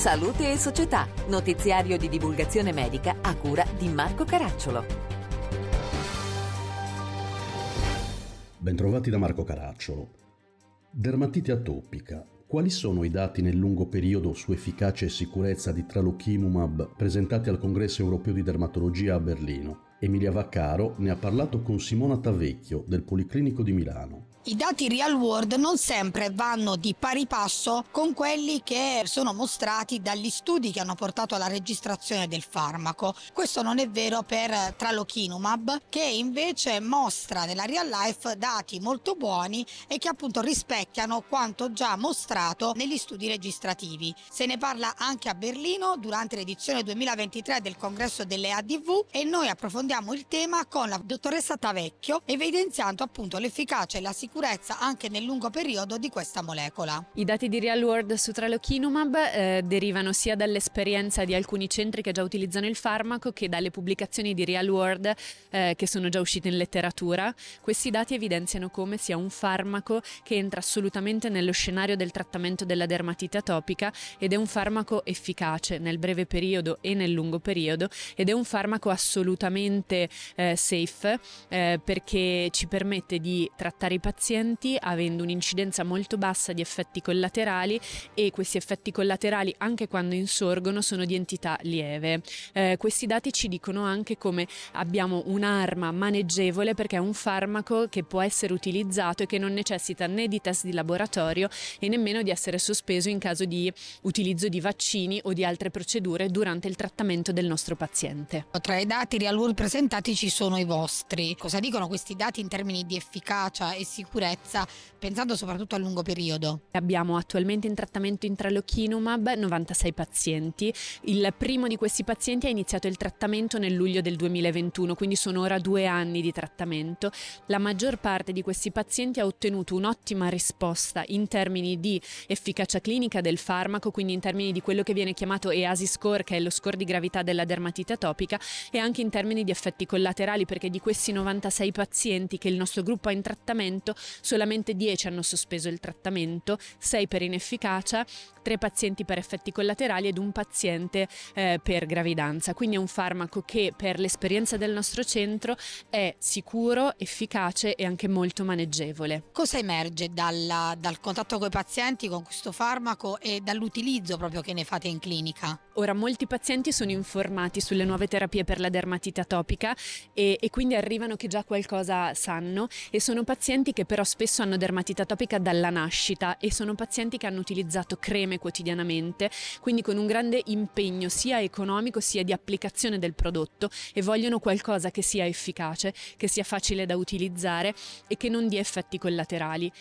Salute e Società, notiziario di divulgazione medica a cura di Marco Caracciolo. Bentrovati da Marco Caracciolo. Dermatite atopica. Quali sono i dati nel lungo periodo su efficacia e sicurezza di tralochimumab presentati al Congresso europeo di dermatologia a Berlino? Emilia Vaccaro ne ha parlato con Simona Tavecchio del Policlinico di Milano. I dati real world non sempre vanno di pari passo con quelli che sono mostrati dagli studi che hanno portato alla registrazione del farmaco. Questo non è vero per Tralokinumab che invece mostra nella real life dati molto buoni e che appunto rispecchiano quanto già mostrato negli studi registrativi. Se ne parla anche a Berlino durante l'edizione 2023 del congresso delle ADV e noi approfondiamo il tema con la dottoressa Tavecchio evidenziando appunto l'efficacia e la sicurezza sicurezza anche nel lungo periodo di questa molecola. I dati di Real World su Tralokinumab eh, derivano sia dall'esperienza di alcuni centri che già utilizzano il farmaco che dalle pubblicazioni di Real World eh, che sono già uscite in letteratura. Questi dati evidenziano come sia un farmaco che entra assolutamente nello scenario del trattamento della dermatite atopica ed è un farmaco efficace nel breve periodo e nel lungo periodo ed è un farmaco assolutamente eh, safe eh, perché ci permette di trattare i pazienti pazienti avendo un'incidenza molto bassa di effetti collaterali e questi effetti collaterali anche quando insorgono sono di entità lieve. Eh, questi dati ci dicono anche come abbiamo un'arma maneggevole perché è un farmaco che può essere utilizzato e che non necessita né di test di laboratorio e nemmeno di essere sospeso in caso di utilizzo di vaccini o di altre procedure durante il trattamento del nostro paziente. Tra i dati world presentati ci sono i vostri. Cosa dicono questi dati in termini di efficacia e sicurezza? Sicurezza, pensando soprattutto a lungo periodo. Abbiamo attualmente in trattamento intralochinumab 96 pazienti. Il primo di questi pazienti ha iniziato il trattamento nel luglio del 2021, quindi sono ora due anni di trattamento. La maggior parte di questi pazienti ha ottenuto un'ottima risposta in termini di efficacia clinica del farmaco, quindi in termini di quello che viene chiamato EASI score, che è lo score di gravità della dermatite atopica, e anche in termini di effetti collaterali, perché di questi 96 pazienti che il nostro gruppo ha in trattamento, solamente 10 hanno sospeso il trattamento, 6 per inefficacia, 3 pazienti per effetti collaterali ed un paziente eh, per gravidanza. Quindi è un farmaco che per l'esperienza del nostro centro è sicuro, efficace e anche molto maneggevole. Cosa emerge dalla, dal contatto con i pazienti con questo farmaco e dall'utilizzo proprio che ne fate in clinica? Ora molti pazienti sono informati sulle nuove terapie per la dermatite atopica e, e quindi arrivano che già qualcosa sanno e sono pazienti che però spesso hanno dermatite atopica dalla nascita e sono pazienti che hanno utilizzato creme quotidianamente, quindi con un grande impegno sia economico sia di applicazione del prodotto e vogliono qualcosa che sia efficace, che sia facile da utilizzare e che non dia effetti collaterali.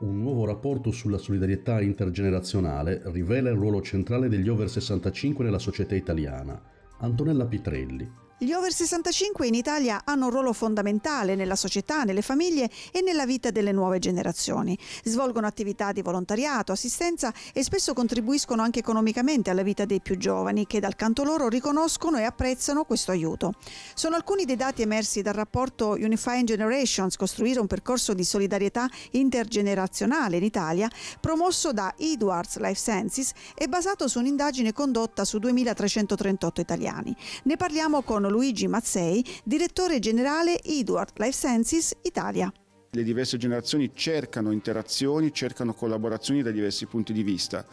Un nuovo rapporto sulla solidarietà intergenerazionale rivela il ruolo centrale degli over 65 nella società italiana. Antonella Pitrelli. Gli over 65 in Italia hanno un ruolo fondamentale nella società, nelle famiglie e nella vita delle nuove generazioni. Svolgono attività di volontariato, assistenza e spesso contribuiscono anche economicamente alla vita dei più giovani che dal canto loro riconoscono e apprezzano questo aiuto. Sono alcuni dei dati emersi dal rapporto Unifying Generations, costruire un percorso di solidarietà intergenerazionale in Italia, promosso da Edwards Life Sciences e basato su un'indagine condotta su 2338 italiani. Ne parliamo con Luigi Mazzei, direttore generale Edward Life Sciences Italia. Le diverse generazioni cercano interazioni, cercano collaborazioni da diversi punti di vista.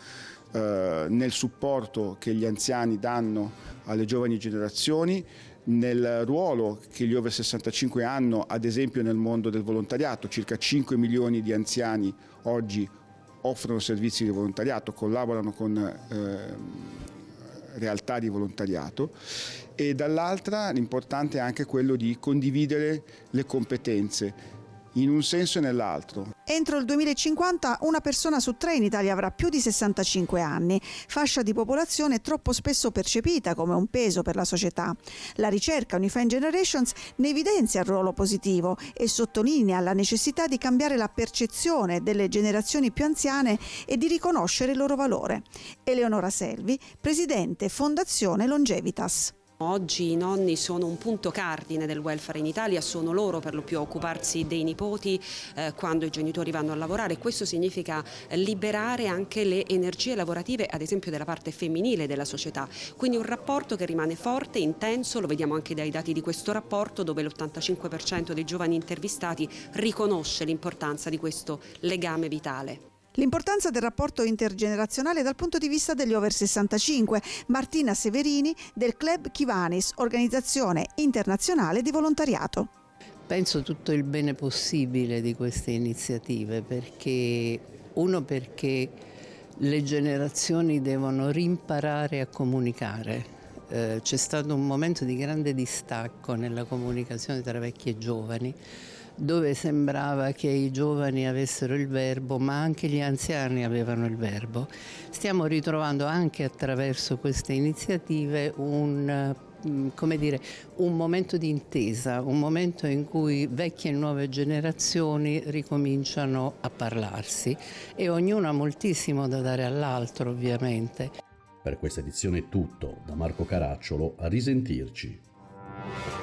Eh, nel supporto che gli anziani danno alle giovani generazioni, nel ruolo che gli over 65 hanno, ad esempio nel mondo del volontariato, circa 5 milioni di anziani oggi offrono servizi di volontariato, collaborano con eh, realtà di volontariato e dall'altra l'importante è anche quello di condividere le competenze in un senso e nell'altro. Entro il 2050 una persona su tre in Italia avrà più di 65 anni, fascia di popolazione troppo spesso percepita come un peso per la società. La ricerca Unifying Generations ne evidenzia il ruolo positivo e sottolinea la necessità di cambiare la percezione delle generazioni più anziane e di riconoscere il loro valore. Eleonora Selvi, presidente Fondazione Longevitas Oggi i nonni sono un punto cardine del welfare in Italia, sono loro per lo più a occuparsi dei nipoti eh, quando i genitori vanno a lavorare. Questo significa liberare anche le energie lavorative, ad esempio della parte femminile della società. Quindi un rapporto che rimane forte, intenso, lo vediamo anche dai dati di questo rapporto dove l'85% dei giovani intervistati riconosce l'importanza di questo legame vitale. L'importanza del rapporto intergenerazionale dal punto di vista degli over 65. Martina Severini del Club Kivanis, organizzazione internazionale di volontariato. Penso tutto il bene possibile di queste iniziative perché uno perché le generazioni devono rimparare a comunicare. Eh, c'è stato un momento di grande distacco nella comunicazione tra vecchi e giovani dove sembrava che i giovani avessero il verbo, ma anche gli anziani avevano il verbo. Stiamo ritrovando anche attraverso queste iniziative un mm, come dire, un momento di intesa, un momento in cui vecchie e nuove generazioni ricominciano a parlarsi e ognuno ha moltissimo da dare all'altro ovviamente. Per questa edizione è tutto, da Marco Caracciolo a risentirci.